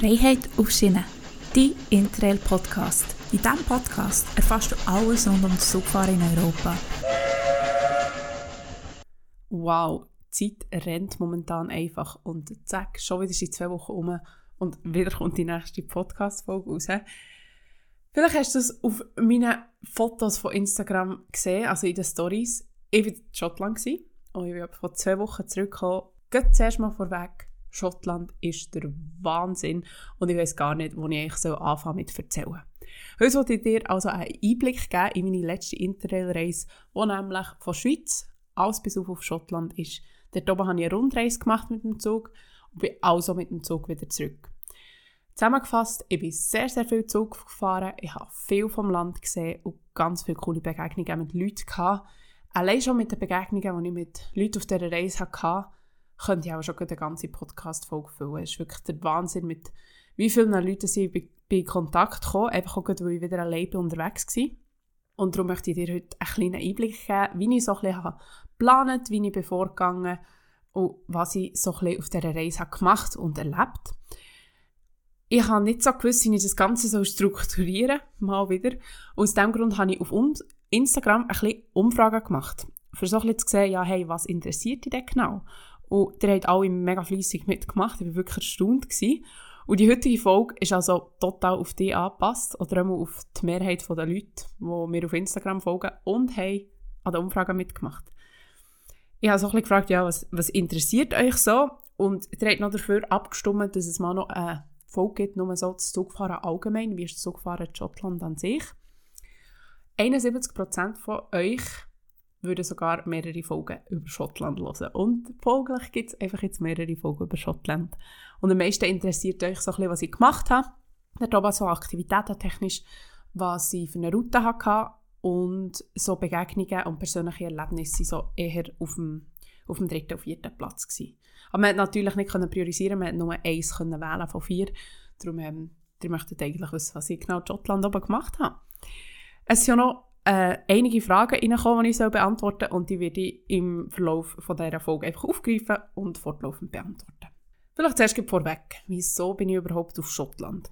Freiheit auf Schiene, dein Interrail-Podcast. In diesem Podcast erfährst du alles rund um das Zugfahren in Europa. Wow, die Zeit rennt momentan einfach und zack, schon wieder sind zwei Wochen um und wieder kommt die nächste Podcast-Folge raus. Vielleicht hast du es auf meinen Fotos von Instagram gesehen, also in den Stories. Ich war in Schottland und ich bin vor zwei Wochen zurückgekommen. Geht zuerst mal vorweg. Schottland ist der Wahnsinn und ich weiß gar nicht, wo ich eigentlich so anfangen mit erzählen. Heute wollte ich dir also einen Einblick geben in meine letzte Interrail-Reise, die nämlich von Schweiz alles bis auf Schottland ist. Dort oben habe ich eine Rundreise gemacht mit dem Zug und bin also mit dem Zug wieder zurück. Zusammengefasst, ich bin sehr, sehr viel Zug gefahren, ich habe viel vom Land gesehen und ganz viele coole Begegnungen mit Leuten gehabt. Allein schon mit den Begegnungen, die ich mit Leuten auf dieser Reise hatte, könnte ich auch schon eine ganze Podcast-Folge füllen. Es ist wirklich der Wahnsinn, mit wie vielen Leuten sie bei, bei Kontakt kommen, einfach auch, weil ich wieder alleine unterwegs war. Und darum möchte ich dir heute einen kleinen Einblick geben, wie ich so ein bisschen geplant wie ich bin vorgegangen und was ich so ein auf dieser Reise gemacht und erlebt. Ich habe nicht so gewusst, wie ich das Ganze so strukturieren mal wieder. aus diesem Grund habe ich auf Instagram ein bisschen Umfragen gemacht. Für so ein bisschen zu sehen, ja, hey, was interessiert dich denn genau? Und ihr habt alle mega fleissig mitgemacht. Ich war wirklich erstaunt. Gewesen. Und die heutige Folge ist also total auf dich angepasst oder auch auf die Mehrheit der Leute, die mir auf Instagram folgen und haben an der Umfrage mitgemacht. Ich habe so ein bisschen gefragt, ja, was, was interessiert euch so? Und ihr habt noch dafür abgestimmt, dass es mal noch eine Folge gibt, nur so das Zugfahren allgemein, wie ist das Zugfahren in Schottland an sich. 71% von euch würde sogar mehrere Folgen über Schottland hören. Und folglich gibt es einfach jetzt mehrere Folgen über Schottland. Und am meisten interessiert euch so ein bisschen, was ich gemacht habe. Dort oben so aktivitätentechnisch, was ich für eine Route hatte und so Begegnungen und persönliche Erlebnisse so eher auf dem, auf dem dritten und vierten Platz gewesen. Aber man konnte natürlich nicht priorisieren, man konnte nur eins können wählen von vier. Darum, ähm, ihr eigentlich wissen, was ich genau in Schottland oben gemacht habe. Es sind ja noch äh, einige Fragen reinkommen, die ich beantworten soll und die werde ich im Verlauf von dieser Folge einfach aufgreifen und fortlaufend beantworten. Vielleicht zuerst vorweg, wieso bin ich überhaupt auf Schottland?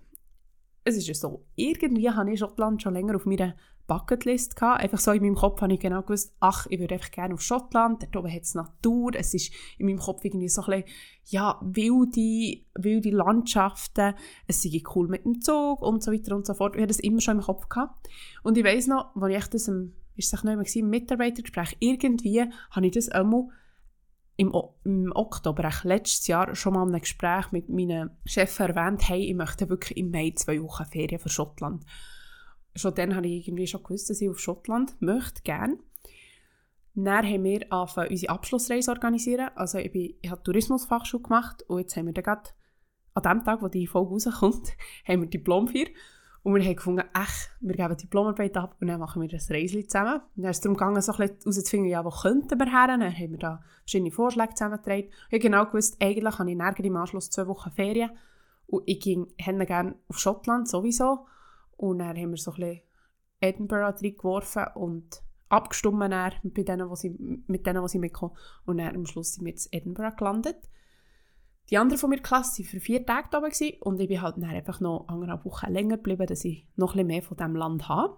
Es ist ja so, irgendwie habe ich Schottland schon länger auf meiner Bucketlist gehabt. Einfach so in meinem Kopf habe ich genau gewusst, ach, ich würde einfach gerne auf Schottland, dort oben hat es Natur, es ist in meinem Kopf irgendwie so ein bisschen, ja, wilde, wilde Landschaften, es sei cool mit dem Zug und so weiter und so fort. Ich hatte das immer schon im Kopf gehabt. Und ich weiss noch, als ich das im, ist es noch immer im Mitarbeitergespräch, irgendwie habe ich das einmal im, im Oktober, letztes Jahr, schon mal in einem Gespräch mit meinen Chef erwähnt, hey, ich möchte wirklich im Mai zwei Wochen Ferien für Schottland schon dann habe ich irgendwie schon gewusst, dass ich auf Schottland möchte, gerne. Dann haben wir angefangen, unsere Abschlussreise organisieren. Also ich, bin, ich habe Tourismusfachschule gemacht und jetzt haben wir dann an dem Tag, wo die Folge rauskommt, haben wir Diplomfeier. Und wir haben gefunden, ach, wir geben die Diplomarbeit ab und dann machen wir das Reisli zusammen. Und dann ist es darum gegangen, so ein bisschen herauszufinden, ja, wo könnten wir her? Dann haben wir da verschiedene Vorschläge zusammengetragen. Ich habe genau gewusst, eigentlich habe ich im Anschluss zwei Wochen Ferien. Und ich ging gerne auf Schottland sowieso. Und dann haben wir so ein bisschen Edinburgh reingeworfen und abgestimmt bei denen, sie, mit denen, die sie mitkommen. Und dann am Schluss sind wir in Edinburgh gelandet. Die anderen von meiner Klasse waren für vier Tage da und ich bin halt dann einfach noch anderthalb Wochen länger geblieben, dass ich noch ein bisschen mehr von diesem Land habe.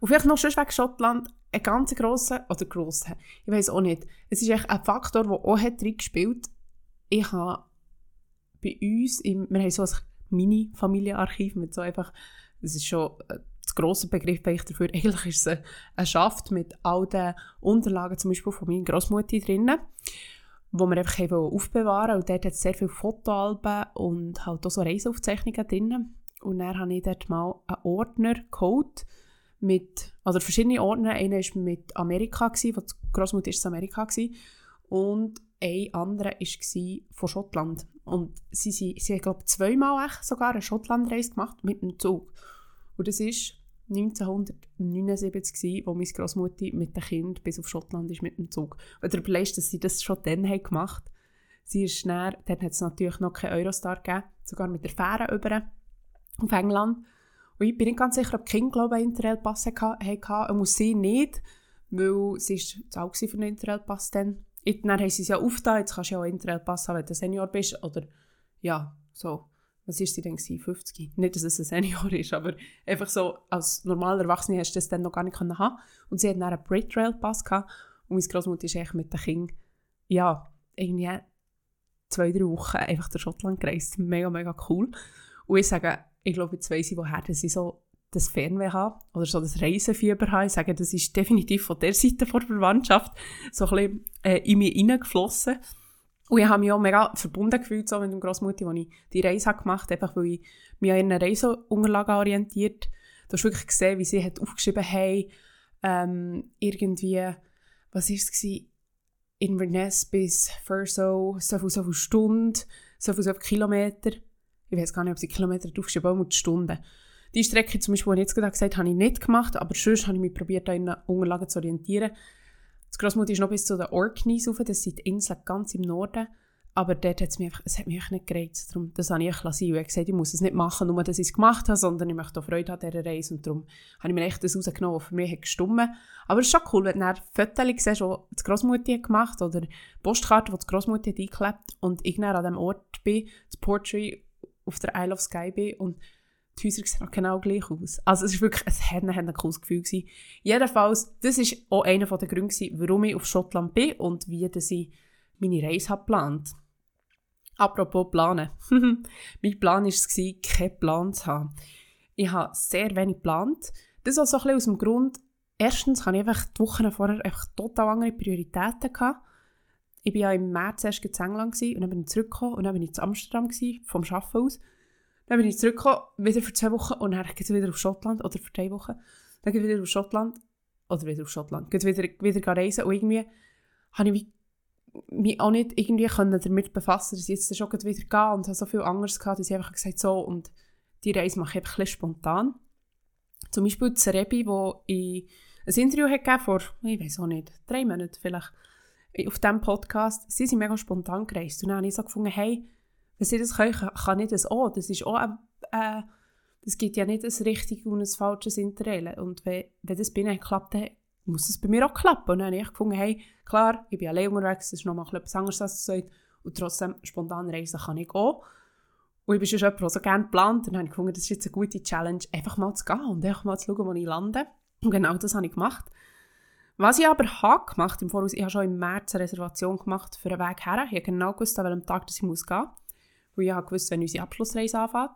Und vielleicht noch schon wegen Schottland, ein ganz grosser, oder grosser, ich weiß auch nicht, es ist echt ein Faktor, der auch hat gespielt. Ich habe bei uns, im, wir haben so ein Mini-Familienarchiv mit so einfach, das ist schon äh, das grosse Begriff dafür, eigentlich ist es ein Schaft mit all den Unterlagen, zum Beispiel von meiner Großmutter drinnen, wo wir einfach aufbewahren und dort hat es sehr viele Fotoalben und halt auch so Reiseaufzeichnungen drinnen. Und dann habe ich dort mal einen Ordner geholt mit, also verschiedene Ordner, einer war mit Amerika, gewesen, wo die Großmutter ist in Amerika war, und ein anderer war von Schottland. Und sie, sie, sie haben, glaube ich, zweimal sogar eine Schottlandreise gemacht mit dem Zug. Und das war 1979, wo meine Großmutter mit dem Kind bis auf Schottland ist mit dem Zug. Und du überlegst, dass sie das schon dann haben gemacht haben. Sie ist schnell, dann hat es natürlich noch keinen Eurostar gegeben, sogar mit der Fähre über auf England. Und ich bin nicht ganz sicher, ob Kinder, glaube ich, einen Interrail-Pass hatten. Und muss sie nicht, weil sie ist zu alt für einen Interrail-Pass dann. Dann haben sie es ja aufgetan, jetzt kannst du ja auch Interrail-Pass haben, wenn du Senior bist. Oder ja, so was ist sie denn gewesen? 50? Nicht, dass es ein Senior ist, aber einfach so, als normaler Erwachsene hast du das dann noch gar nicht können haben. Und sie hat dann einen Brit Trail Pass gehabt und meine Großmutter ist eigentlich mit den Kindern, ja, irgendwie zwei, drei Wochen einfach durch Schottland gereist. Mega, mega cool. Und ich sage, ich glaube, jetzt weiss ich, woher sie so das Fernweh haben oder so das Reisenfieber haben. Ich sage, das ist definitiv von der Seite der Verwandtschaft so ein bisschen äh, in mich hineingeflossen. Und ich habe mich auch mega verbunden gefühlt so mit dem Grossmutter, als ich die Reise gemacht habe, einfach weil ich mich an ihren Reiseunterlagen orientiert Du hast wirklich gesehen, wie sie hat aufgeschrieben hat, hey, ähm, irgendwie, was war es? Inverness bis Furso, so viel, so viel Stunden, so viel, so viel Kilometer. Ich weiß gar nicht, ob sie Kilometer aufgeschrieben haben, aber Stunden. Die Strecke zum Beispiel, die ich jetzt gesagt habe, habe ich nicht gemacht, aber sonst habe ich mich probiert, da in den Unterlagen zu orientieren. Das Grossmutter ist noch bis zu den Orkneys rauf, das sind die Inseln ganz im Norden. Aber dort hat es mich einfach, es hat mich einfach nicht gereizt. Darum, das habe ich bisschen Ich habe gesagt, ich muss es nicht machen, nur dass ich es gemacht habe, sondern ich möchte auch Freude an dieser Reise. Und darum habe ich mir echt das rausgenommen, was für mich hat gestummen Aber es ist schon cool, wenn du Fotos siehst, die die Grossmutter gemacht hat, oder Postkarte, die die Grossmutter hat und ich an dem Ort bin, das Portrait auf der Isle of Skye bin und die Häuser sehen auch genau gleich aus. Also es ist wirklich, ein, ein cooles Gefühl gewesen. Jedenfalls, das war auch einer der Gründe, warum ich auf Schottland bin und wie ich meine Reise habe geplant Apropos Planen. mein Plan war es, keinen Plan zu haben. Ich habe sehr wenig geplant. Das auch so ein bisschen aus dem Grund, erstens hatte ich einfach die Wochen vorher einfach total andere Prioritäten. Gehabt. Ich war ja im März erst in England und dann bin ich zurückgekommen und dann bin ich in Amsterdam gewesen, vom Arbeiten aus. Dann bin ich zurückgekommen, wieder für zwei Wochen und dann geht wieder auf Schottland oder für drei Wochen. Dann geht wieder auf Schottland oder wieder auf Schottland. Geht wieder, wieder reisen und irgendwie habe ich mich auch nicht irgendwie können damit befassen, dass ich jetzt schon wieder gehe und habe so viel anderes gehabt, dass ich einfach gesagt so und die Reise mache ich einfach ein spontan. Zum Beispiel die Rebi, wo ich ein Interview hat vor, ich weiß auch nicht, drei Monaten vielleicht, auf diesem Podcast, sie sind mega spontan gereist und dann habe ich so gefunden, hey, wenn sie das können, kann ich das auch. Das ist auch ein, äh, das gibt ja nicht ein richtiges und ein falsches Interrail. Und wenn, wenn das bei ihnen klappt, dann muss es bei mir auch klappen. Und dann habe ich gefunden, hey, klar, ich bin allein unterwegs, das ist nochmal etwas anderes als gesagt. Und trotzdem, spontan reisen kann ich auch. Und ich bin schon jemand, der so gerne plant. Und dann habe ich gefunden, das ist jetzt eine gute Challenge, einfach mal zu gehen und einfach mal zu schauen, wo ich lande. Und genau das habe ich gemacht. Was ich aber habe gemacht im Voraus, ich habe schon im März eine Reservation gemacht für einen Weg her. Ich habe genau gewusst, an welchem Tag ich muss gehen muss. Weil ich gewusst, wenn unsere Abschlussreise anfängt.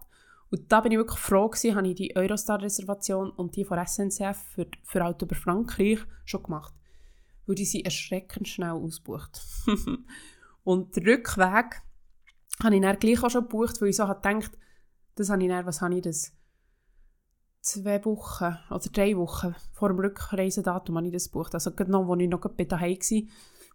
Und da bin ich wirklich froh gewesen, habe ich die Eurostar-Reservation und die von SNCF für, für Auto über Frankreich schon gemacht. Weil die sind erschreckend schnell ausgebucht. und den Rückweg habe ich dann gleich auch schon gebucht, weil ich so habe gedacht, das habe ich dann, was habe ich das? Zwei Wochen oder drei Wochen vor dem Rückreisedatum habe ich das gebucht. Also noch, als ich noch bei daheim war,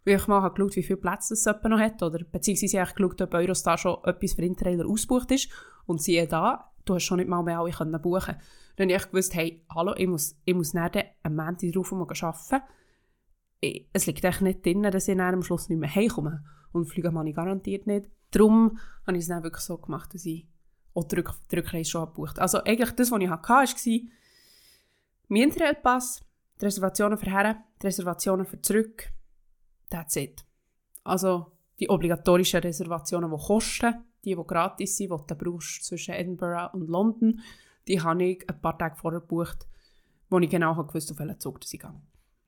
weil ich mal habe geschaut, wie viele Plätze es noch hat. Oder beziehungsweise habe ich geschaut, ob Eurostar schon etwas für Interrailer ausgebucht ist. Und siehe da, du hast schon nicht mal mehr alle können buchen Dann habe ich gewusst, hey, hallo, ich muss, ich muss dann am Montag drauf arbeiten. Es liegt echt nicht drin, dass ich am Schluss nicht mehr heimkomme. Und fliegen kann ich garantiert nicht. Darum habe ich es dann wirklich so gemacht, dass ich auch die, Rück die Rückreise schon gebucht Also eigentlich das, was ich hatte, war mein Interrailpass, die Reservationen für Herren, die Reservationen für zurück. That's it. Also die obligatorischen Reservationen, die kosten, die, die gratis sind, die du brauchst zwischen Edinburgh und London, die habe ich ein paar Tage vorher gebucht, wo ich genau gewusst auf welchen Zug ich gehe.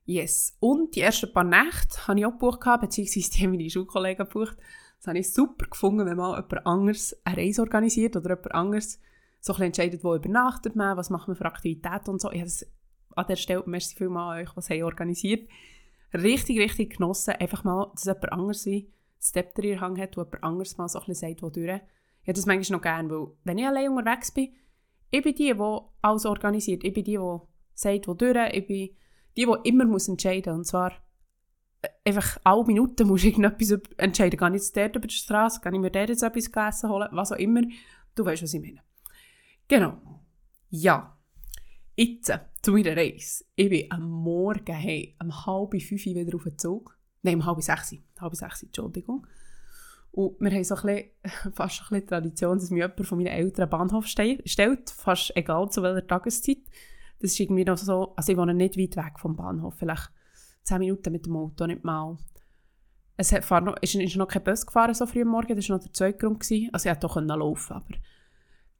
Yes. Und die ersten paar Nächte habe ich auch gebucht, beziehungsweise die haben meine Schulkollegen gebucht. Das habe ich super gefunden, wenn mal jemand anderes eine Reise organisiert oder jemand anderes so ein entscheidet, wo übernachtet man, was macht man für Aktivitäten und so. Ich habe das an der Stelle, merci vielmals an euch, was ihr organisiert. Richtig, richtig genossen, einfach mal, dass jemand anderes wie Step in Hang hat, wo jemand anderes mal so ein bisschen sagt, wo durch. Ich hätte das manchmal noch gerne, weil wenn ich allein unterwegs bin, ich bin die, die alles organisiert. Ich bin die, die sagt, wo durch. Ich bin die, die immer muss entscheiden muss. Und zwar äh, einfach alle Minuten muss ich etwas entscheiden. Gehe ich jetzt dort über die Straße, kann ich mir dort jetzt etwas gegessen holen, was auch immer. Du weißt, was ich meine. Genau. Ja. Jetzt zu meiner Reise. Ich bin am Morgen hey, um halb fünf wieder auf den Zug. Nein, um halb sechs. Halb sechs, Entschuldigung. Und wir haben so ein bisschen, fast ein bisschen Tradition, dass mir jemand von meinen Eltern einen Bahnhof stellt, fast egal zu welcher Tageszeit. Das ist irgendwie noch so, also ich wohne nicht weit weg vom Bahnhof, vielleicht zehn Minuten mit dem Auto, nicht mal. Es hat noch, ist, ist noch kein Bus gefahren so früh am Morgen, das war noch der zweite Grund. Gewesen. Also ich hätte doch laufen aber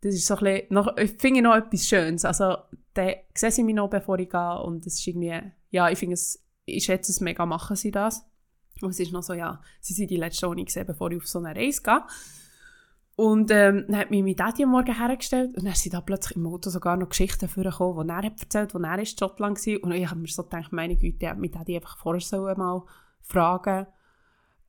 das ist so ein bisschen, noch, ich finde noch etwas Schönes. Also, da sehe ich mich noch, bevor ich gehe und es ist irgendwie, ja, ich finde es, ich schätze es mega, machen sie das. Und es ist noch so, ja, sie sind die letzte, die ich habe, bevor ich auf so eine Reise gehe. Und ähm, dann hat mich mein Daddy am Morgen hergestellt und dann sind da plötzlich im Auto sogar noch Geschichten vorgekommen, die er hat erzählt, wo er in Schottland war. Und ich habe mir so gedacht, meine Güte, ich mein Daddy einfach vorher so mal fragen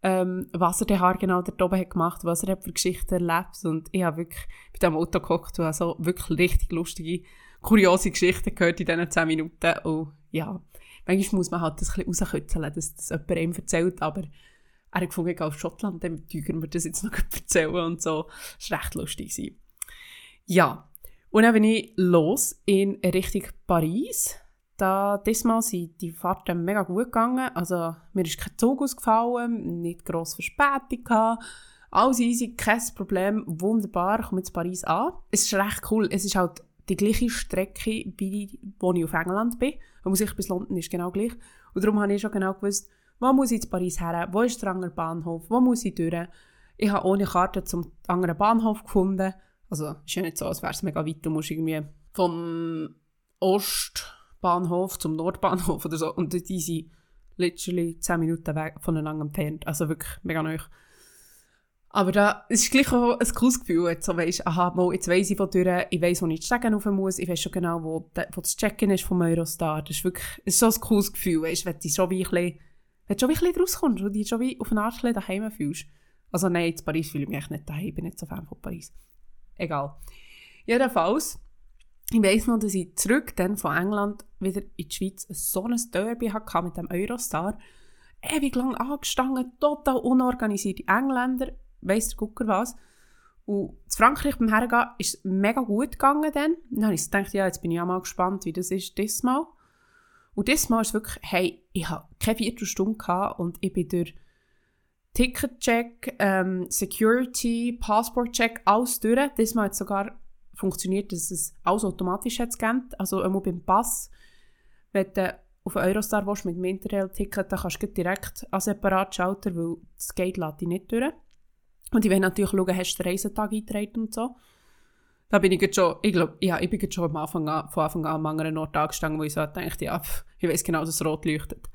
ähm, was er denn genau dort oben hat gemacht was er hat für Geschichten erlebt. Und ich habe wirklich bei diesem Auto geguckt und so wirklich richtig lustige, kuriose Geschichten gehört in diesen 10 Minuten. Und ja, manchmal muss man halt das ein bisschen rauskützeln, dass das jemand ihm erzählt, aber er hat gefunden, auf Schottland, dann tügern wir das jetzt noch erzählen und so. Das war recht lustig. Gewesen. Ja, und dann bin ich los in Richtung Paris. Da, diesmal sind die Fahrten mega gut gegangen. Also, mir ist kein Zug ausgefallen, nicht grosse Verspätung gehabt. Alles easy, kein Problem, wunderbar, ich komme jetzt Paris an. Es ist recht cool, es ist halt die gleiche Strecke, wie wo ich auf England bin. Man muss ich bis London ist genau gleich. Und darum habe ich schon genau gewusst, wo muss ich zu Paris her, wo ist der andere Bahnhof, wo muss ich durch. Ich habe ohne Karte zum anderen Bahnhof gefunden. Also ist ja nicht so, als wäre es mega weit. Du musst irgendwie vom Ostbahnhof zum Nordbahnhof oder so. Und die sind literally 10 Minuten weg voneinander entfernt. Also wirklich mega neu. Aber da ist gleich auch ein cooles Gefühl, so weisst, aha, mal, jetzt weiss ich wo durch, ich weiss, wo ich die Stegen rauf muss, ich weiss schon genau, wo, de, wo das Check-in ist vom Eurostar. Das ist wirklich, es ist so ein cooles Gefühl, weisst, wenn du schon wie ein bisschen, wenn du schon wie rauskommst und dich schon wie auf eine Art ein daheim fühlst. Also nein, in Paris fühle ich mich nicht daheim, ich bin nicht so Fan von Paris. Egal. Jedenfalls, ich weiss noch, dass ich zurück dann von England wieder in die Schweiz so ein Derby hatte mit dem Eurostar. Ewig lang angestanden, total unorganisierte Engländer, weiss der Gucker was. Und in Frankreich beim Hergehen ist es mega gut gegangen dann. Dann habe ich gedacht, ja, jetzt bin ich auch mal gespannt, wie das ist diesmal. Und diesmal ist es wirklich, hey, ich hatte keine Viertelstunde und ich bin durch Ticketcheck, ähm, Security, Passportcheck, alles durch. Diesmal hat es sogar funktioniert, dass es alles automatisch hat gescannt. Also einmal beim Pass, wenn du auf Eurostar willst, mit dem Interrail-Ticket, dann kannst du direkt an separat schalten, weil das Gate lädt dich nicht durch. Und ich will natürlich schauen, hast du den Reisetag eingetragen und so. Da bin ich jetzt schon, ich glaube, ja, ich bin jetzt schon am Anfang an, von Anfang an am anderen Ort angestanden, wo ich so dachte, ja, ich weiß genau, dass es rot leuchtet.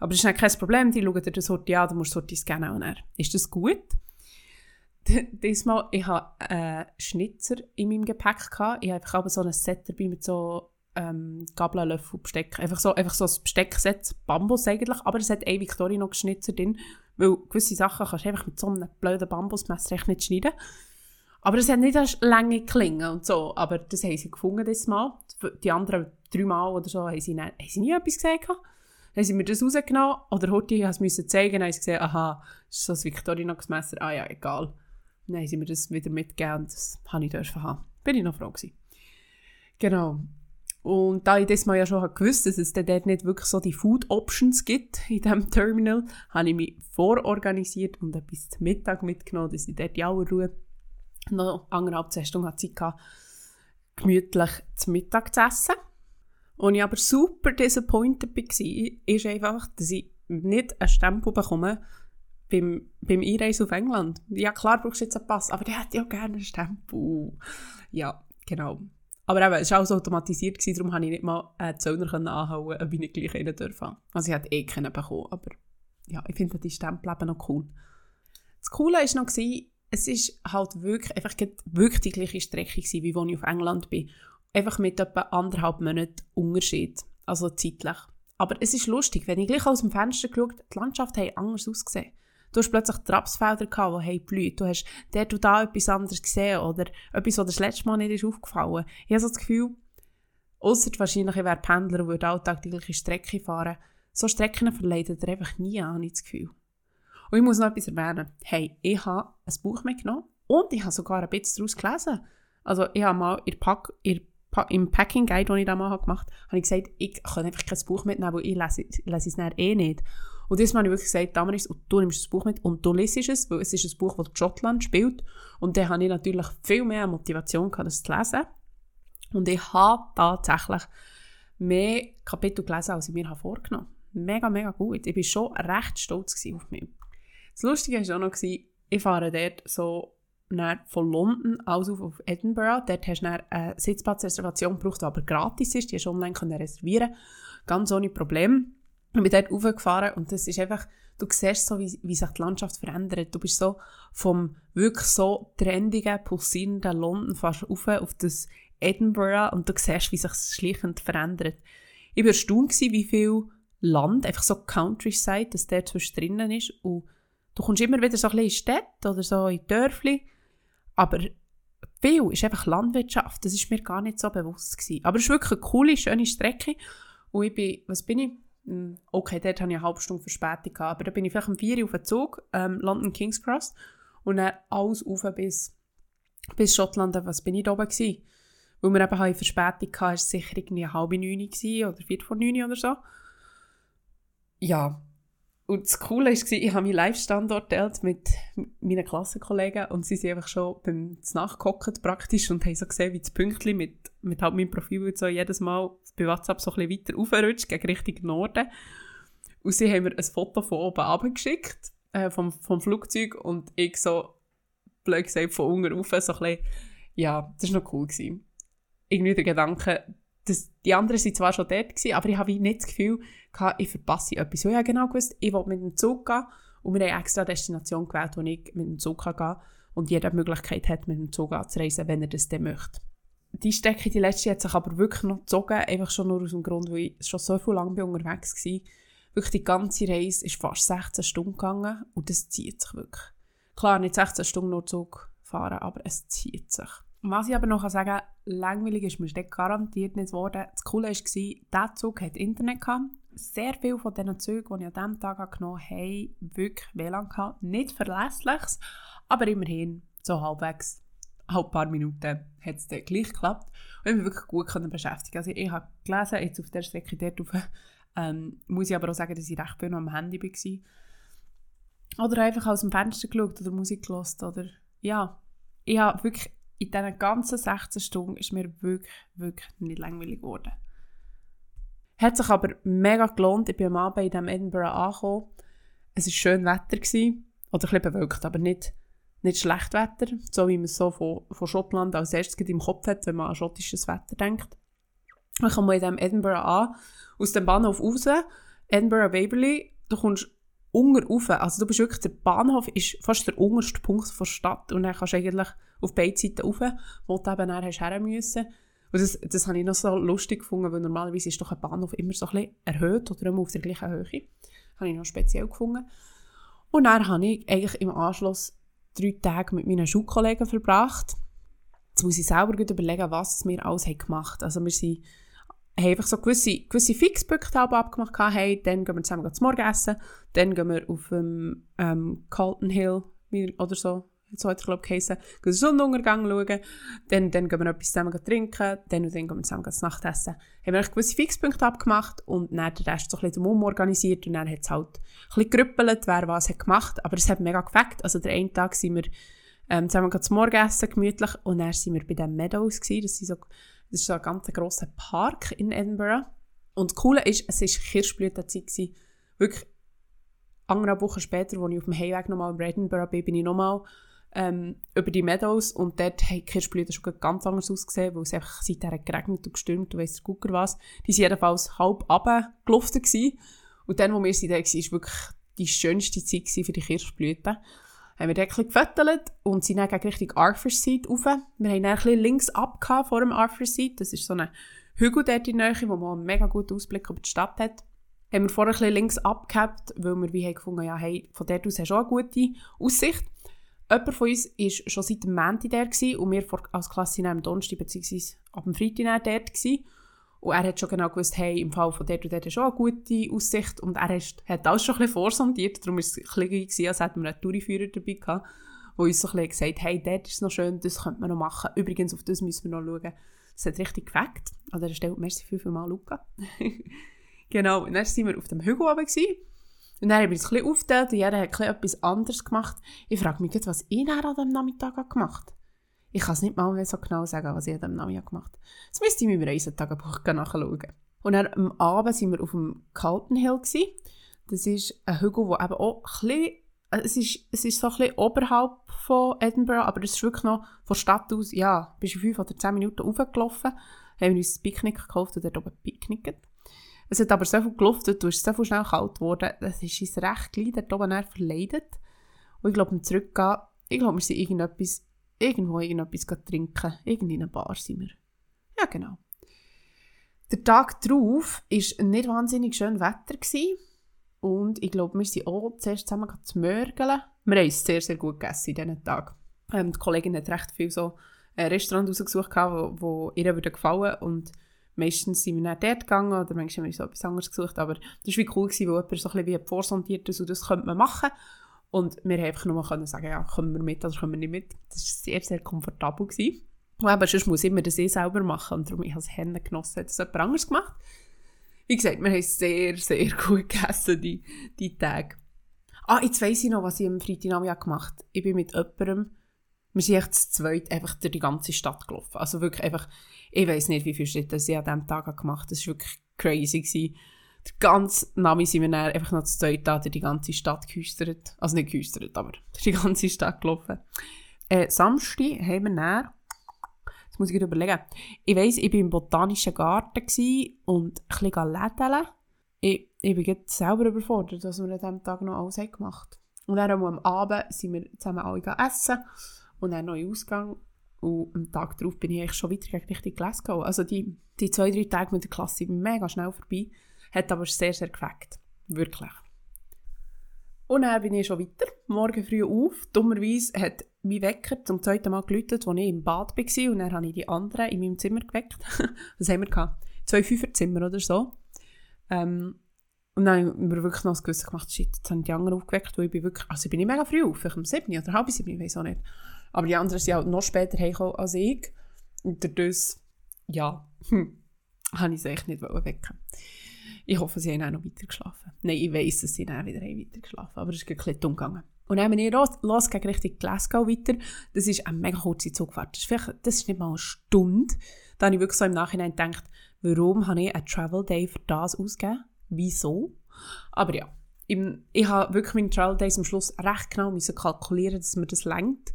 Aber das ist kein Problem, die schauen dir das Sorti an, du musst Sorti scannen und dann ist das gut. Diesmal, ich hatte einen Schnitzer in meinem Gepäck. Gehabt. Ich habe einfach so ein Set dabei mit so ähm, Löffel, Besteck. Einfach so, einfach so ein Besteckset, Bambus eigentlich, aber es hat ein Victorinox Schnitzer drin, weil gewisse Sachen kannst du einfach mit so einem blöden Bambusmesser echt nicht schneiden. Aber es hat nicht eine lange Klinge und so, aber das haben sie gefunden das Mal. Die anderen drei Mal oder so haben sie, nie, haben sie nie etwas gesehen. Dann haben sie mir das rausgenommen oder heute haben sie es zeigen, dann haben sie gesehen, aha, das ist so ein Victorinox-Messer, ah ja, egal. Dann haben sie mir das wieder mitgegeben das habe ich dürfen haben. Bin ich noch froh gewesen. Genau. Und da ich das mal ja schon gewusst dass es dort nicht wirklich so die Food Options gibt in diesem Terminal, habe ich mich vororganisiert und etwas zum Mittag mitgenommen, dass ich dort in aller Ruhe noch anderthalb, zwei Stunden Zeit hatte, gemütlich zum Mittag zu essen. Und ich aber super disappointed war, ist einfach, dass ich nicht einen Stempel bekomme beim, beim Einreisen auf England. Ja, klar brauchst du jetzt einen Pass, aber der hätte ja gerne einen Stempel. Ja, genau. Aber eben, es war alles automatisiert, gewesen, darum konnte ich nicht mal einen Zöllner anhauen, ob ich nicht gleich einen dürfen. Also ich hätte eh keinen bekommen, aber ja, ich finde die Stempel eben noch cool. Das Coole war noch, gewesen, es war halt wirklich, einfach wirklich die gleiche Strecke gewesen, wie als ich auf England bin. Einfach mit etwa anderthalb Monaten Unterschied, also zeitlich. Aber es ist lustig, wenn ich gleich aus dem Fenster geschaut die Landschaft hat anders ausgesehen. Du hast plötzlich Trapsfelder gehabt, die haben blüht. Du hast dort und da etwas anderes gesehen oder etwas, was das letzte Mal nicht ist aufgefallen Ich habe so das Gefühl, ausser wahrscheinlich, ich wäre Pendler und alltag die gleiche Strecke fahren. So Strecken verleiten dir einfach nie an, ich das Gefühl. Und ich muss noch etwas erwähnen. Hey, ich habe ein Buch mitgenommen und ich habe sogar ein bisschen daraus gelesen. Also ich habe mal in Pack, in im Packing Guide, den ich da mal gemacht habe, habe ich gesagt, ich kann einfach kein Buch mitnehmen, weil ich lese, lese es eh nicht. Und diesmal habe ich wirklich gesagt, Damaris, du nimmst das Buch mit und du liest es, weil es ist ein Buch, das Schottland spielt. Und dann habe ich natürlich viel mehr Motivation gehabt, das zu lesen. Und ich habe tatsächlich mehr Kapitel gelesen, als ich mir vorgenommen habe. Mega, mega gut. Ich war schon recht stolz auf mich. Das Lustige war auch noch, ich fahre dort so von London aus auf, Edinburgh. Dort hast du eine Sitzplatzreservation gebraucht, die aber gratis ist. Die hast du online reservieren Ganz ohne Probleme. Ich bin dort raufgefahren und das ist einfach, du siehst so, wie, wie sich die Landschaft verändert. Du bist so vom wirklich so trendigen, pulsierenden London fast rauf auf das Edinburgh und du siehst, wie sich das schleichend verändert. Ich war erstaunt, wie viel Land, einfach so Countryside, das dort zwischen drinnen ist und du kommst immer wieder so ein bisschen in Städte oder so in Dörfli, aber viel ist einfach Landwirtschaft, das ist mir gar nicht so bewusst gewesen. Aber es ist wirklich eine coole, schöne Strecke und ich bin, was bin ich? Hm, okay, dort hatte ich eine halbe Stunde Verspätung, gehabt, aber da bin ich vielleicht um 4 Uhr auf den Zug, ähm, London King's Cross, und dann alles rauf bis, bis Schottland, was bin ich da oben gewesen? Weil wir eben eine Verspätung hatten, war es sicher irgendwie halb neun oder vier vor neun oder so. Ja, und das Coole war, ich habe meinen Live-Standort geteilt mit meinen Klassenkollegen und sie sind einfach schon beim Nachgucken praktisch und haben so gesehen, wie das Pünktchen mit, mit halt meinem Profil so jedes Mal bei WhatsApp so ein bisschen weiter aufrutscht, gegen Richtung Norden. Und sie haben mir ein Foto von oben abgeschickt, äh, vom, vom Flugzeug und ich so, blöd gesagt, von unten rauf, so ein bisschen, ja, das war noch cool. Gewesen. Irgendwie der Gedanke, dass die anderen sind zwar schon dort gewesen, aber ich habe nicht das Gefühl, ich verpasse etwas. ich habe genau gewusst, ich will mit dem Zug gehen und wir haben extra eine Destination gewählt, wo ich mit dem Zug gehen kann und jeder die Möglichkeit hat, mit dem Zug anzureisen, wenn er das dann möchte. Die Strecke, die letzte, hat sich aber wirklich noch gezogen, einfach schon nur aus dem Grund, weil ich schon so viel lang unterwegs war. Wirklich die ganze Reise ist fast 16 Stunden gegangen und das zieht sich wirklich. Klar, nicht 16 Stunden nur Zug fahren, aber es zieht sich. Was ich aber noch sagen kann, langweilig ist mir das garantiert nicht geworden. Das Coole war, dieser Zug hat Internet gehabt. Sehr viele von diesen Zügen, die ich an diesem Tag genommen habe, haben wirklich WLAN gehabt. Nicht verlässliches, aber immerhin so halbwegs, ein paar Minuten hat es dann gleich geklappt. Und ich mich wirklich gut können beschäftigen. Also ich habe gelesen, jetzt auf der Strecke dort rauf, ähm, muss ich aber auch sagen, dass ich recht viel am Handy war. Oder einfach aus dem Fenster geschaut oder Musik gehört oder ja, ich habe wirklich in diesen ganzen 16 Stunden ist mir wirklich, wirklich nicht langweilig geworden. Hat sich aber mega gelohnt. Ich bin am Abend in diesem Edinburgh angekommen. Es war schön Wetter. Gewesen. Oder ein bisschen bewölkt, aber nicht, nicht schlecht Wetter. So wie man es so von, von Schottland als erstes im Kopf hat, wenn man an schottisches Wetter denkt. Ich komme in diesem Edinburgh an, aus dem Bahnhof raus, Edinburgh Waverley. Du kommst unten rauf. Also du bist wirklich, der Bahnhof ist fast der unterste Punkt der Stadt und dann kannst du eigentlich auf beide Seiten rauf, wo du eben dann her müssen. Und das, das habe ich noch so lustig gefunden, weil normalerweise ist doch ein Bahnhof immer so ein bisschen erhöht oder immer auf der gleichen Höhe. Habe ich noch speziell gefunden. Und dann habe ich eigentlich im Anschluss drei Tage mit meinen Schulkollegen verbracht. Jetzt muss ich selber überlegen, was wir alles gemacht haben. Also wir sind haben einfach so gewisse, gewisse Fixpunkte abgemacht. Hey, dann gehen wir zusammen zum Morgen essen, dann gehen wir auf ähm, ähm, Calton Hill oder so, hat es glaube ich geheißen, den Sonnenuntergang schauen, dann, dann gehen wir etwas zusammen trinken, dann und dann gehen wir zusammen das Nachtessen. Haben wir gewisse Fixpunkte abgemacht und dann den Rest so ein bisschen umorganisiert und dann hat es halt ein bisschen gerüppelt, wer was hat gemacht, aber es hat mega gefällt. Also der einen Tag sind wir ähm, zusammen zum Morgenessen gemütlich und dann sind wir bei den Meadows gewesen, das sind so das ist ein ganz grosser Park in Edinburgh. Und das Coole ist, es war Kirschblütenzeit. Wirklich andere Wochen später, als ich auf dem Heimweg nochmal in Edinburgh bin, bin ich nochmal ähm, über die Meadows und dort haben die Kirschblüten schon ganz anders ausgesehen, weil es einfach seither geregnet und gestürmt und weiss der Gucker was. Die waren jedenfalls halb runtergelaufen. Und dann, wo wir sind, war wirklich die schönste Zeit für die Kirschblüten haben wir dort ein gefüttert und sind dann Richtung Arthur Seat rauf. Wir haben dann ein links ab vor dem Arthur Seat. Das ist so ein Hügel dort in der Nähe, wo man einen mega guten Ausblick über die Stadt hat. Haben wir vorher ein links abgehabt, weil wir wie haben gefunden ja, hey, von dort aus hast du auch eine gute Aussicht. Jemand von uns war schon seit dem Montag der und wir als Klasse am Donnerstag bzw. ab dem Freitag dort. Gewesen. Und er hat schon genau gewusst, hey, im Fall von dort und dort ist schon eine gute Aussicht. Und er ist, hat alles schon ein bisschen vorsondiert. Darum war es ein bisschen, als hätten wir einen Touriführer dabei gehabt, der uns so ein bisschen gesagt hat, hey, dort ist es noch schön, das könnte man noch machen. Übrigens, auf das müssen wir noch schauen. Das hat richtig gefällt. An dieser Stelle, merci viel, viel mal, Luca. genau, und dann waren wir auf dem Hügel oben. Gewesen. Und dann haben wir uns ein bisschen aufgeteilt und jeder hat etwas anderes gemacht. Ich frage mich jetzt, was ich an diesem Nachmittag gemacht habe. Ich kann es nicht mal so genau sagen, was ich an diesem Nachmittag gemacht habe. Das müsste ich in meinem Reisetagebuch nachschauen. Und dann am Abend waren wir auf dem Calton Hill. Das ist ein Hügel, der eben auch ein bisschen es ist, es ist so ein bisschen oberhalb von Edinburgh, aber es ist wirklich noch von der Stadt aus, ja, bis fünf oder zehn Minuten raufgelaufen, haben uns ein Picknick gekauft und dort oben picknickt. Es hat aber so viel geluftet, du ist so viel schnell kalt geworden, das ist uns recht gleich dort oben verleidet. Und ich glaube, beim Zurückgehen, ich glaube, wir sind irgendetwas, irgendwo irgendetwas trinken. Irgendwie in einer Bar sind wir. Ja, genau. Der Tag darauf war nicht wahnsinnig schön Wetter. Gewesen. Und ich glaube, wir sind auch zuerst zusammen zu mörgeln. Wir haben es sehr, sehr gut gegessen in diesen Tagen. Ähm, die Kollegin hat recht viel so ein Restaurant rausgesucht, wo, wo ihr würde gefallen und meistens sind wir dann dort gegangen oder manchmal haben wir so etwas anderes gesucht, aber das war wie cool, gewesen, weil jemand so ein bisschen wie vorsondiert ist und das könnte man machen. Und wir haben einfach nur können sagen, ja, kommen wir mit oder kommen wir nicht mit. Das war sehr, sehr komfortabel. Gewesen. Und aber sonst muss immer das eh selber machen und darum, ich habe es Hände genossen, hat das jemand anderes gemacht. Wie gesagt, wir haben sehr, sehr gut gegessen, die, die Tage. Ah, jetzt weiss ich noch, was ich am Freitagnachmittag gemacht habe. Ich bin mit jemandem, wir sind echt zu zweit einfach durch die ganze Stadt gelaufen. Also wirklich einfach, ich weiss nicht, wie viele Schritte ich an diesem Tag gemacht habe. Das war wirklich crazy. Gewesen. Der ganze sind wir dann einfach noch zu zweit da durch die ganze Stadt gehüstert. Also nicht gehüstert, aber durch die ganze Stadt gelaufen. Äh, Samstag haben wir dann muss ich überlegen. Ich weiss, ich war im Botanischen Garten und ein bisschen. Ich, ich bin jetzt selber überfordert, was wir an diesem Tag noch alles haben gemacht Und dann am Abend sind wir zusammen alle essen und dann in Ausgang. Und am Tag darauf bin ich eigentlich schon wieder gegen Richtung Glasgow. Also die, die zwei, drei Tage mit der Klasse sind mega schnell vorbei. Hat aber sehr, sehr gefällt. Wirklich. Und dann bin ich schon weiter, morgen früh auf. Dummerweise hat mein Wecker zum zweiten Mal geläutet, als ich im Bad war. Und dann habe ich die anderen in meinem Zimmer geweckt. Was haben wir gehabt? Zwei Fünferzimmer oder so. Ähm, und dann haben wir wirklich noch das Gewissen gemacht, shit, jetzt haben die anderen aufgeweckt, weil ich bin wirklich, also ich bin nicht mega früh auf, vielleicht um sieben oder halb sieben, ich weiß auch nicht. Aber die anderen sind halt noch später heimgekommen als ich. Und dadurch, ja, hm, habe ich sie echt nicht wecken Ich hoffe, sie haben auch noch weiter geschlafen. Nein, ich weiss, dass sie dann wieder weiter geschlafen aber es ist bisschen dumm gegangen. Und dann bin ich los, los Richtung Glasgow weiter. Das ist eine mega kurze Zugfahrt. Das ist, das ist nicht mal eine Stunde. Da habe ich wirklich so im Nachhinein gedacht, warum habe ich einen Travel Day für das ausgegeben? Wieso? Aber ja, ich, ich habe wirklich meine Travel Days am Schluss recht genau müssen kalkulieren, dass mir das längt.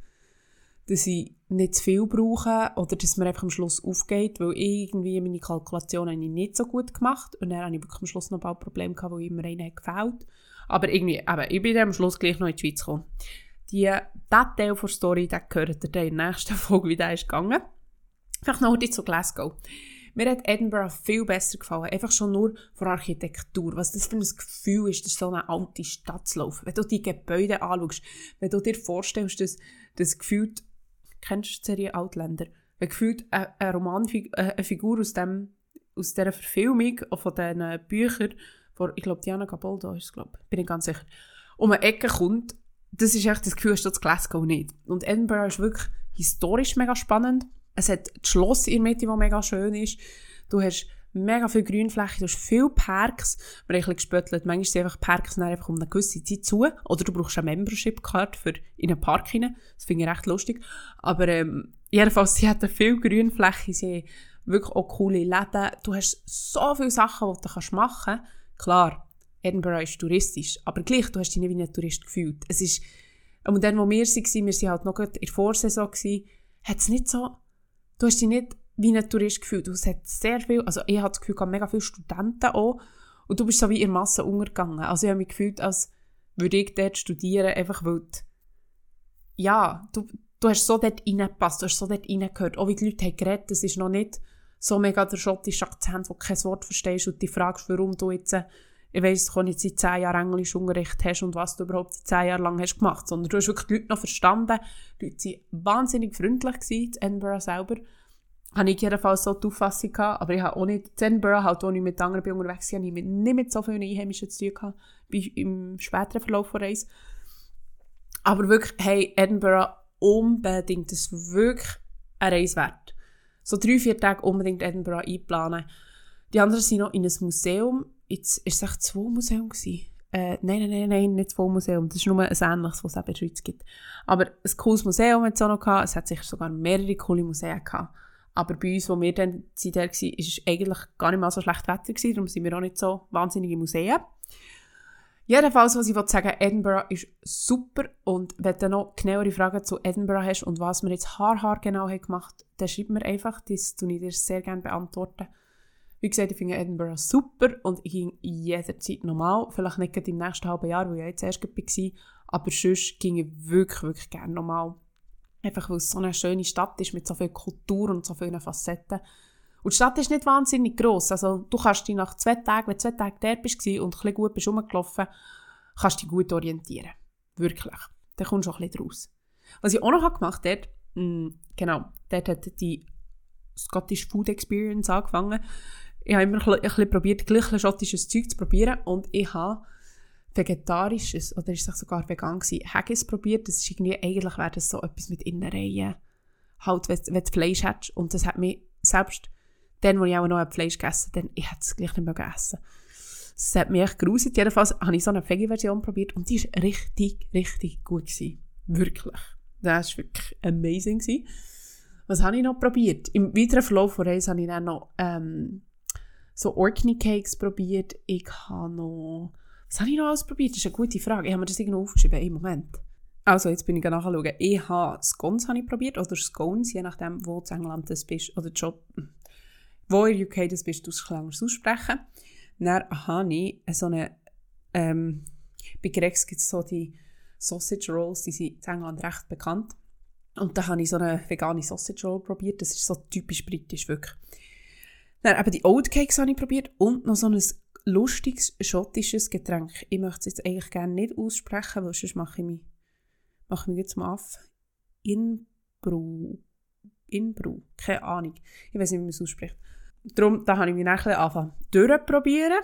Dass ich nicht zu viel brauche oder dass mir einfach am Schluss aufgeht, weil irgendwie meine Kalkulationen nicht so gut gemacht und dann habe ich wirklich am Schluss noch ein paar Probleme gehabt, wo immer einer gefällt. Aber irgendwie, eben, ich bin am Schluss gleich noch in die Schweiz gekommen. Die, der Teil der Story, den gehört ihr in der nächsten Folge, wie der ist gegangen. Vielleicht noch heute zu Glasgow. Mir hat Edinburgh viel besser gefallen. Einfach schon nur von Architektur. Was das für ein Gefühl ist, das so eine alte Stadt zu laufen. Wenn du die Gebäude anschaust, wenn du dir vorstellst, dass das gefühlt, kennst du die Serie Outlander? Wenn gefühlt eine, eine Romanfigur, eine Figur aus, dem, aus dieser Verfilmung von diesen Büchern vor, ich glaube, Diana Gaboldo ist es, glaube bin ich ganz sicher, um eine Ecke kommt, das ist echt das Gefühl, dass das Glasgow nicht. Und Edinburgh ist wirklich historisch mega spannend. Es hat das Schloss in der Mitte, das mega schön ist. Du hast mega viel Grünfläche, du hast viele Parks. Wir haben ein gespöttelt, manchmal sind einfach Parks einfach um eine gewisse Zeit zu. Oder du brauchst eine Membership-Card für in einen Park hinein. Das finde ich recht lustig. Aber ähm, jedenfalls, sie hat viel Grünfläche, sie haben wirklich auch coole Läden. Du hast so viele Sachen, die du machen kannst. Klar, Edinburgh ist touristisch, aber gleich, du hast dich nicht wie ein Tourist gefühlt. Es ist, und dann, wo wir waren, wir waren halt noch in der Vorsaison, hat es nicht so, du hast dich nicht wie ein Tourist gefühlt. Es hat sehr viel, also ich hatte das Gefühl, es mega viele Studenten auch, und du bist so wie in Masse untergegangen. Also ich habe mich gefühlt, als würde ich dort studieren, einfach weil, die, ja, du, du hast so dort reingepasst, du hast so dort reingehört. Auch wie die Leute haben geredet, das ist noch nicht so mega der schottische Akzent, wo du kein Wort verstehst und dich fragst, warum du jetzt, ich weiss, du nicht seit 10 Jahren Englischunterricht hast und was du überhaupt seit 10 Jahren lang hast gemacht, sondern du hast wirklich die Leute noch verstanden. Die Leute waren wahnsinnig freundlich gewesen, in Edinburgh selber. Habe ich jedenfalls so die Auffassung gehabt, aber ich habe auch nicht, in Edinburgh, halt, wo ich mit anderen bin unterwegs war, habe ich nicht mit so vielen Einheimischen zu tun gehabt, wie im späteren Verlauf der Reise. Aber wirklich, hey, Edinburgh, unbedingt, das ist wirklich eine Reise wert so drei, vier Tage unbedingt Edinburgh einplanen. Die anderen sind noch in einem Museum. Jetzt ist es echt zwei Museum. Äh, nein, nein, nein, nein, nicht zwei Museum. Das ist nur ein ähnliches, was es auch in der Schweiz gibt. Aber ein cooles Museum hat es auch noch gehabt. Es hat sicher sogar mehrere coole Museen gehabt. Aber bei uns, wo wir dann sind, war es eigentlich gar nicht mal so schlecht Wetter gewesen. Darum sind wir auch nicht so wahnsinnige Museen. Jedenfalls, was ich sagen Edinburgh ist super und wenn du noch genauere Fragen zu Edinburgh hast und was wir jetzt haarhaar genau haben gemacht, dann schreib mir einfach, das tue ich dir sehr gerne beantworten. Wie gesagt, ich finde Edinburgh super und ich ging jederzeit normal. Vielleicht nicht im nächsten halben Jahr, weil ich jetzt erst war, aber sonst ging ich wirklich, wirklich gerne normal. Einfach weil es so eine schöne Stadt ist mit so viel Kultur und so vielen Facetten. Und die Stadt ist nicht wahnsinnig gross. Also du kannst dich nach zwei Tagen, wenn du zwei Tage dort bist und ein bisschen gut bist rumgelaufen, kannst dich gut orientieren. Wirklich. Dann kommst du auch ein bisschen raus. Was ich auch noch gemacht habe, mh, hm, genau, dort hat die Scottish Food Experience angefangen ich habe immer ein bisschen probiert, gleich schottisches Zeug zu probieren und ich habe vegetarisches, oder ist es sogar vegan gewesen, Haggis probiert. Das ist irgendwie, eigentlich wäre das so etwas mit Innereien, halt, wenn, wenn du Fleisch hättest. Und das hat mich, selbst dann, wo ich auch noch Fleisch gegessen habe, ich hätte es gleich nicht mehr gegessen. Das hat mich echt gruselt. Jedenfalls habe ich so eine Veggie-Version probiert und die war richtig, richtig gut. Gewesen. Wirklich. Das war wirklich amazing. Gewesen. Was habe ich noch probiert? Im weiteren Verlauf von Reise habe ich dann noch ähm, so Orkney Cakes probiert. Ich habe noch... Was habe ich noch ausprobiert? Das ist eine gute Frage. Ich habe mir das irgendwo aufgeschrieben. Im Moment. Also, jetzt bin ich nachschauen. Ich habe Scones habe ich probiert, oder Scones, je nachdem, wo in England das bist, oder schon, wo in UK das bist, du es aussprechen. Dann habe ich so eine, ähm, bei Grex gibt es so die Sausage Rolls, die sind in England recht bekannt. Und da habe ich so eine vegane Sausage Roll probiert. Das ist so typisch britisch, wirklich. Dann eben die Oatcakes habe ich probiert und noch so ein lustiges schottisches Getränk. Ich möchte es jetzt eigentlich gerne nicht aussprechen, weil sonst mache ich mich, mache ich mich mal auf. Inbru. Inbru. Keine Ahnung. Ich weiß nicht, wie man es ausspricht. Darum, da habe ich mich dann angefangen durchprobieren.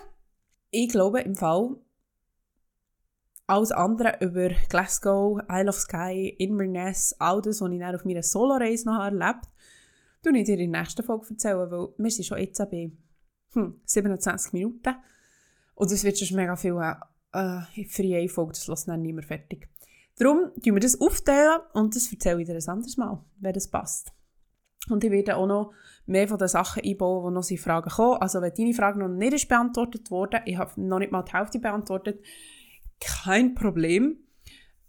Ich glaube im Fall, alles andere über Glasgow, Isle of Skye, Inverness, all das, was ich dann auf meiner Solo-Reise noch erlebt tue ich dir in der nächsten Folge erzählen, weil wir sind schon jetzt bei hm, 27 Minuten. Und es wird schon mega viel äh, für eine Folge, das lässt dann nicht mehr fertig. Darum tun wir das aufteilen und das erzähle ich dir ein anderes Mal, wenn das passt. Und ich werde auch noch mehr von den Sachen einbauen, wo noch sie Fragen kommen. Also wenn deine Frage noch nicht ist beantwortet wurde, ich habe noch nicht mal die Hälfte beantwortet, kein Problem.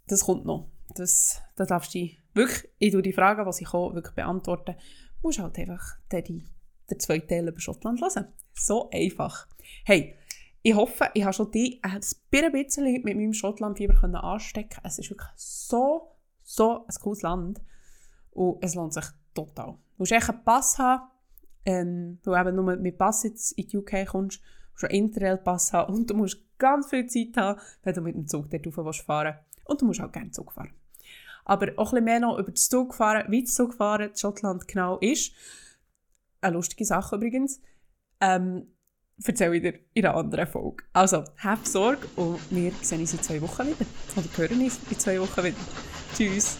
Das kommt noch. Das, das darfst du wirklich, ich tue die Fragen, die sie kommen, wirklich beantworten musst halt einfach den, den zweiten Teil über Schottland hören. So einfach. Hey, ich hoffe, ich habe schon dich ein bisschen mit meinem Schottlandfieber anstecken Es ist wirklich so, so ein cooles Land. Und es lohnt sich total. Du musst echt einen Pass haben, ähm, weil eben nur mit Pass jetzt in die UK kommst, du musst einen Interrail-Pass haben und du musst ganz viel Zeit haben, wenn du mit dem Zug dort rauf fahren willst. Und du musst auch gerne Zug fahren. Aber auch ein bisschen mehr noch über das Zugfahren, wie das Zugfahren in Schottland genau ist. Eine lustige Sache übrigens. Ähm, erzähle ich dir in einer anderen Folge. Also, hab Sorge und wir sehen uns in zwei Wochen wieder. Oder hören uns in zwei Wochen wieder. Tschüss.